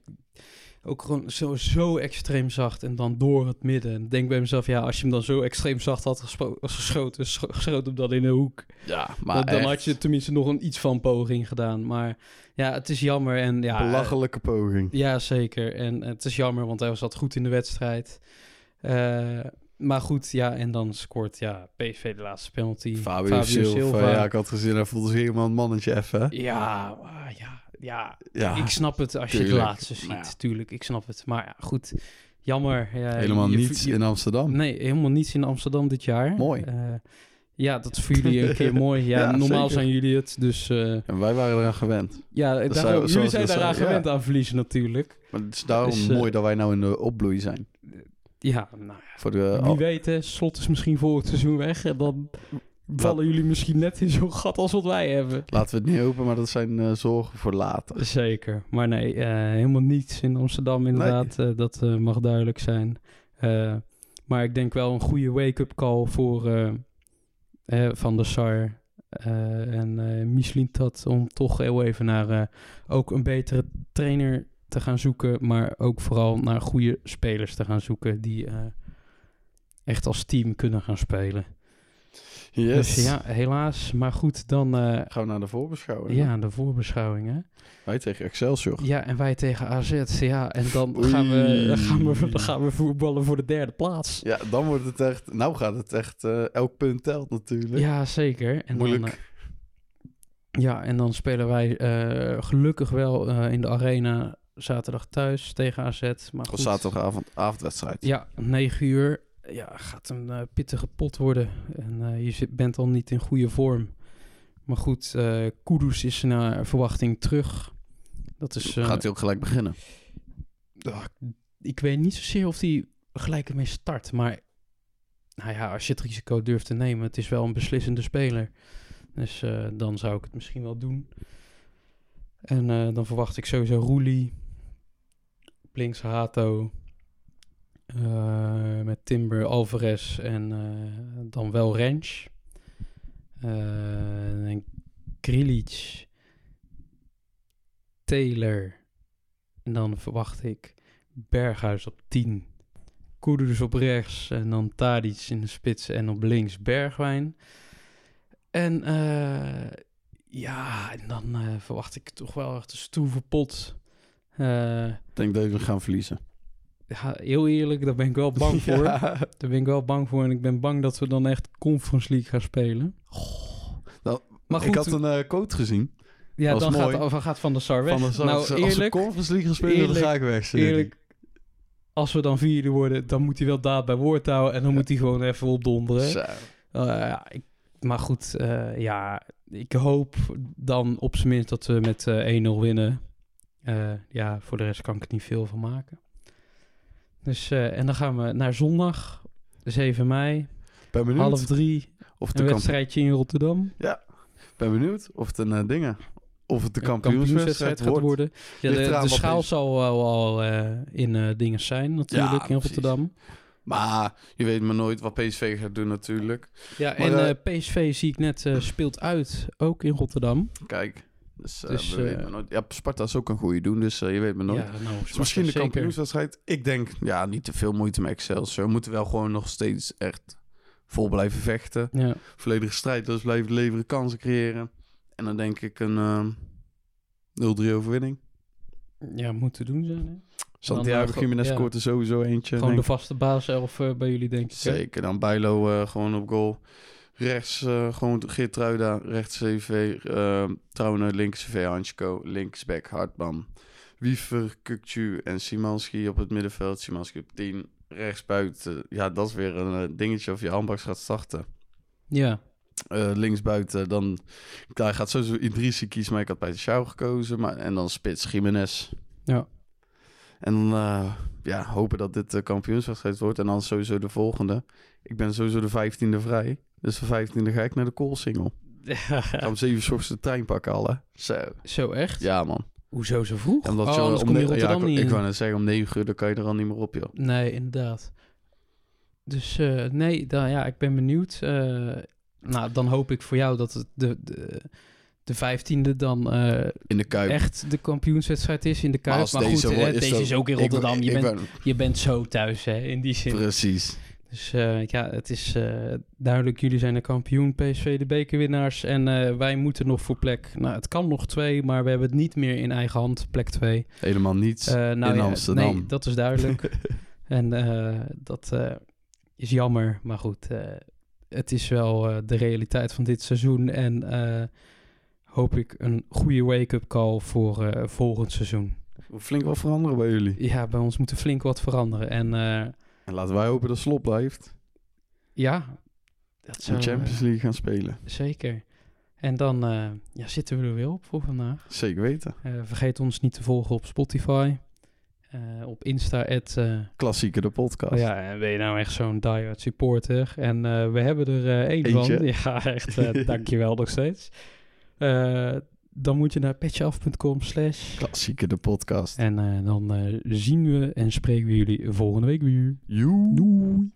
[SPEAKER 2] ook gewoon zo, zo extreem zacht. En dan door het midden. En ik denk bij mezelf, ja, als je hem dan zo extreem zacht had geschoten... scho- schoot hem dan in de hoek.
[SPEAKER 3] Ja, maar
[SPEAKER 2] dan
[SPEAKER 3] echt
[SPEAKER 2] had je tenminste nog een iets van poging gedaan. Maar ja, het is jammer. En ja, eh,
[SPEAKER 3] belachelijke poging.
[SPEAKER 2] Ja, zeker. En het is jammer, want hij zat goed in de wedstrijd. Eh, maar goed, ja, en dan scoort ja, PSV de laatste penalty.
[SPEAKER 3] Fabio, Silva, ja, ik had gezien, hij voelde zich helemaal een mannetje even.
[SPEAKER 2] Ja, ja, ja.
[SPEAKER 3] Ja,
[SPEAKER 2] ik snap het als je het laatste ziet.
[SPEAKER 3] Ja.
[SPEAKER 2] Tuurlijk, ik snap het. Maar ja, goed, jammer. Ja,
[SPEAKER 3] helemaal
[SPEAKER 2] je-
[SPEAKER 3] niets
[SPEAKER 2] je-
[SPEAKER 3] in Amsterdam.
[SPEAKER 2] Nee, helemaal niets in Amsterdam dit jaar.
[SPEAKER 3] Mooi.
[SPEAKER 2] Eh, ja, dat is voor jullie een keer mooi. Ja,
[SPEAKER 3] Ja,
[SPEAKER 2] normaal
[SPEAKER 3] zeker.
[SPEAKER 2] zijn jullie het, dus... eh,
[SPEAKER 3] En wij waren eraan gewend.
[SPEAKER 2] ja,
[SPEAKER 3] zou-
[SPEAKER 2] jullie zijn daaraan
[SPEAKER 3] zeiden,
[SPEAKER 2] gewend
[SPEAKER 3] ja.
[SPEAKER 2] aan verliezen natuurlijk.
[SPEAKER 3] Maar het is daarom
[SPEAKER 2] Dus, eh,
[SPEAKER 3] mooi dat wij nou in de opbloei zijn.
[SPEAKER 2] Ja, nou ja.
[SPEAKER 3] Voor de,
[SPEAKER 2] Wie weet, hè, slot is misschien voor het seizoen weg. En dan vallen jullie misschien net in zo'n gat als wat wij hebben.
[SPEAKER 3] laten we het niet hopen, maar dat zijn eh, zorgen voor later.
[SPEAKER 2] Zeker. Maar nee, eh, helemaal niets in Amsterdam inderdaad. Eh, dat mag duidelijk zijn. Maar ik denk wel een goede wake-up call voor Van der Sar en eh Michelin Tat... om toch heel even naar ook een betere trainer te gaan zoeken... maar ook vooral naar goede spelers te gaan zoeken... die echt als team kunnen gaan spelen.
[SPEAKER 3] Yes.
[SPEAKER 2] Dus ja, helaas. Maar goed, dan eh,
[SPEAKER 3] Gaan we naar de voorbeschouwing.
[SPEAKER 2] ja, de voorbeschouwingen.
[SPEAKER 3] Wij tegen Excelsior.
[SPEAKER 2] Ja, en wij tegen AZ. Ja, en dan
[SPEAKER 3] Oei.
[SPEAKER 2] gaan, we, dan, gaan we, dan gaan we voetballen voor de derde plaats.
[SPEAKER 3] Ja, dan wordt het echt... Nou gaat het echt... eh, elk punt telt natuurlijk.
[SPEAKER 2] Ja, zeker. En
[SPEAKER 3] Moeilijk.
[SPEAKER 2] Dan, eh, ja, en dan spelen wij gelukkig wel in de arena zaterdag thuis tegen AZ. Maar goed,
[SPEAKER 3] zaterdagavond avondwedstrijd.
[SPEAKER 2] Ja, 9 uur. Ja, gaat een eh, pittige pot worden. En eh, je zit, bent al niet in goede vorm. Maar goed, eh Kudus is naar verwachting terug. Dat is...
[SPEAKER 3] Gaat hij ook gelijk beginnen?
[SPEAKER 2] ik weet niet zozeer of hij gelijk ermee start. Maar nou ja, als je het risico durft te nemen, het is wel een beslissende speler. Dus dan zou ik het misschien wel doen. En dan verwacht ik sowieso Roelie. Op links Hato. Eh, met Timber, Alvarez en eh, dan wel Rens. Eh, en Krilic. Taylor. En dan verwacht ik Berghuis op 10. Kudus op rechts en dan Tadic in de spits en op links Bergwijn. En ja, en dan verwacht ik toch wel echt een stoeve pot.
[SPEAKER 3] Ik denk dat we gaan verliezen.
[SPEAKER 2] Ja, heel eerlijk, daar ben ik wel bang voor.
[SPEAKER 3] Ja.
[SPEAKER 2] Daar ben ik wel bang voor en ik ben bang dat we dan echt Conference League gaan spelen.
[SPEAKER 3] Nou,
[SPEAKER 2] maar goed,
[SPEAKER 3] ik had een quote gezien.
[SPEAKER 2] ja, dan
[SPEAKER 3] mooi.
[SPEAKER 2] gaat, gaat Van der Sar weg.
[SPEAKER 3] Van de,
[SPEAKER 2] nou,
[SPEAKER 3] als we
[SPEAKER 2] eerlijk,
[SPEAKER 3] Conference League gaan spelen, dan ga ik weg.
[SPEAKER 2] eerlijk, als we dan vierde worden, dan moet hij wel daad bij woord houden en dan moet hij gewoon even opdonderen.
[SPEAKER 3] Zo.
[SPEAKER 2] Eh, ja, ik, maar goed, eh, ja, ik hoop dan op zijn minst dat we met eh 1-0 winnen. Ja, voor de rest kan ik er niet veel van maken. Dus, eh, en dan gaan we naar zondag, 7 mei,
[SPEAKER 3] Ben benieuwd
[SPEAKER 2] half drie,
[SPEAKER 3] of het
[SPEAKER 2] een wedstrijdje in Rotterdam.
[SPEAKER 3] Ben benieuwd of het een eh, dingen. of het de kampioenswedstrijd
[SPEAKER 2] gaat
[SPEAKER 3] wordt.
[SPEAKER 2] worden. Ja, de, de schaal zal wel al eh, in dingen zijn natuurlijk
[SPEAKER 3] Ja,
[SPEAKER 2] in
[SPEAKER 3] precies.
[SPEAKER 2] Rotterdam.
[SPEAKER 3] Maar je weet maar nooit wat PSV gaat doen natuurlijk.
[SPEAKER 2] Ja,
[SPEAKER 3] Maar,
[SPEAKER 2] en
[SPEAKER 3] eh,
[SPEAKER 2] PSV zie ik net speelt uit, ook in Rotterdam.
[SPEAKER 3] Kijk. Dus, eh,
[SPEAKER 2] Dus,
[SPEAKER 3] we
[SPEAKER 2] eh,
[SPEAKER 3] nooit. Ja, Sparta is ook een goede doen, dus eh, je weet maar nooit.
[SPEAKER 2] Ja, nou,
[SPEAKER 3] Dus misschien de kampioenswedstrijd. Ik denk, ja, niet te veel moeite met Excelsior. We moeten wel gewoon nog steeds echt vol blijven vechten.
[SPEAKER 2] Ja.
[SPEAKER 3] Volledige strijdlust blijven leveren, kansen creëren. En dan denk ik een ehm 0-3 overwinning.
[SPEAKER 2] ja, moet te doen zijn. Hè?
[SPEAKER 3] Santiago Jiménez
[SPEAKER 2] ja.
[SPEAKER 3] scoort er sowieso eentje.
[SPEAKER 2] Gewoon de vaste basiself eh, bij jullie, denk ik. hè?
[SPEAKER 3] Zeker, dan Bijlo gewoon op goal. Rechts uh, gewoon Geertruida, rechts CV, uh, Trouwner, links CV Hansko, linksback Hartman. Wiever, Kukcu en Simanski op het middenveld. Simanski op 10, rechts buiten. Ja, dat is weer een uh, dingetje of je handbaks gaat starten.
[SPEAKER 2] Ja.
[SPEAKER 3] Uh, links buiten, dan daar gaat sowieso Idrissi kiezen, maar ik had bij de Schouw gekozen. Maar, en dan spits Jiménez.
[SPEAKER 2] Ja.
[SPEAKER 3] En dan uh, ja, hopen dat dit de kampioenswedstrijd wordt. En dan sowieso de volgende. Ik ben sowieso de vijftiende vrij. Dus de vijftiende ga ik naar de koolsingel. Ga om zeven uur 's ochtends de trein pakken al, hè? Zo.
[SPEAKER 2] Zo echt?
[SPEAKER 3] Ja, man.
[SPEAKER 2] Hoezo zo vroeg?
[SPEAKER 3] Omdat
[SPEAKER 2] oh,
[SPEAKER 3] je
[SPEAKER 2] anders
[SPEAKER 3] om
[SPEAKER 2] kom je Rotterdam
[SPEAKER 3] ja, ik,
[SPEAKER 2] niet
[SPEAKER 3] ik
[SPEAKER 2] in.
[SPEAKER 3] wou net zeggen, om negen uur dan kan je er al niet meer op, joh.
[SPEAKER 2] Nee, inderdaad. Dus eh, nee, dan, ja, ik ben benieuwd. Eh, nou, dan hoop ik voor jou dat het de, de, de vijftiende dan eh,
[SPEAKER 3] In de Kuip.
[SPEAKER 2] echt de kampioenswedstrijd is in de
[SPEAKER 3] Maar
[SPEAKER 2] Kuip.
[SPEAKER 3] als
[SPEAKER 2] Maar,
[SPEAKER 3] deze
[SPEAKER 2] goed,
[SPEAKER 3] wo-
[SPEAKER 2] eh,
[SPEAKER 3] is
[SPEAKER 2] deze
[SPEAKER 3] dat-
[SPEAKER 2] is ook in
[SPEAKER 3] ik-
[SPEAKER 2] Rotterdam. je,
[SPEAKER 3] ik
[SPEAKER 2] bent,
[SPEAKER 3] ben-
[SPEAKER 2] je bent zo thuis, hè, in die zin.
[SPEAKER 3] Precies.
[SPEAKER 2] Dus eh, ja, het is eh, duidelijk, jullie zijn de kampioen, PSV de bekerwinnaars. En eh, wij moeten nog voor plek, nou het kan nog twee, maar we hebben het niet meer in eigen hand, plek twee.
[SPEAKER 3] Helemaal niets.
[SPEAKER 2] Nou
[SPEAKER 3] in
[SPEAKER 2] ja,
[SPEAKER 3] Amsterdam.
[SPEAKER 2] Nee, dat is duidelijk. en dat is jammer, maar goed, het is wel de realiteit van dit seizoen. En hoop ik een goede wake-up call voor volgend seizoen.
[SPEAKER 3] Flink wat veranderen bij jullie.
[SPEAKER 2] Ja, bij ons moet er flink wat veranderen. En
[SPEAKER 3] En laten wij hopen dat Slot blijft.
[SPEAKER 2] ja, dat zou,
[SPEAKER 3] de Champions League gaan spelen.
[SPEAKER 2] Zeker. En dan eh, ja, zitten we er weer op voor vandaag.
[SPEAKER 3] Zeker weten.
[SPEAKER 2] Eh, vergeet ons niet te volgen op Spotify. Eh, op Insta. at, eh,
[SPEAKER 3] Klassieker de podcast.
[SPEAKER 2] oh ja, en ben je nou echt zo'n diehard supporter? En eh, we hebben er eh één van.
[SPEAKER 3] Eentje.
[SPEAKER 2] Ja, echt. eh dankjewel nog steeds. Dan moet je naar petjeaf.com slash.
[SPEAKER 3] Klassieker de podcast.
[SPEAKER 2] En eh, dan eh, zien we en spreken we jullie volgende week weer. Doei.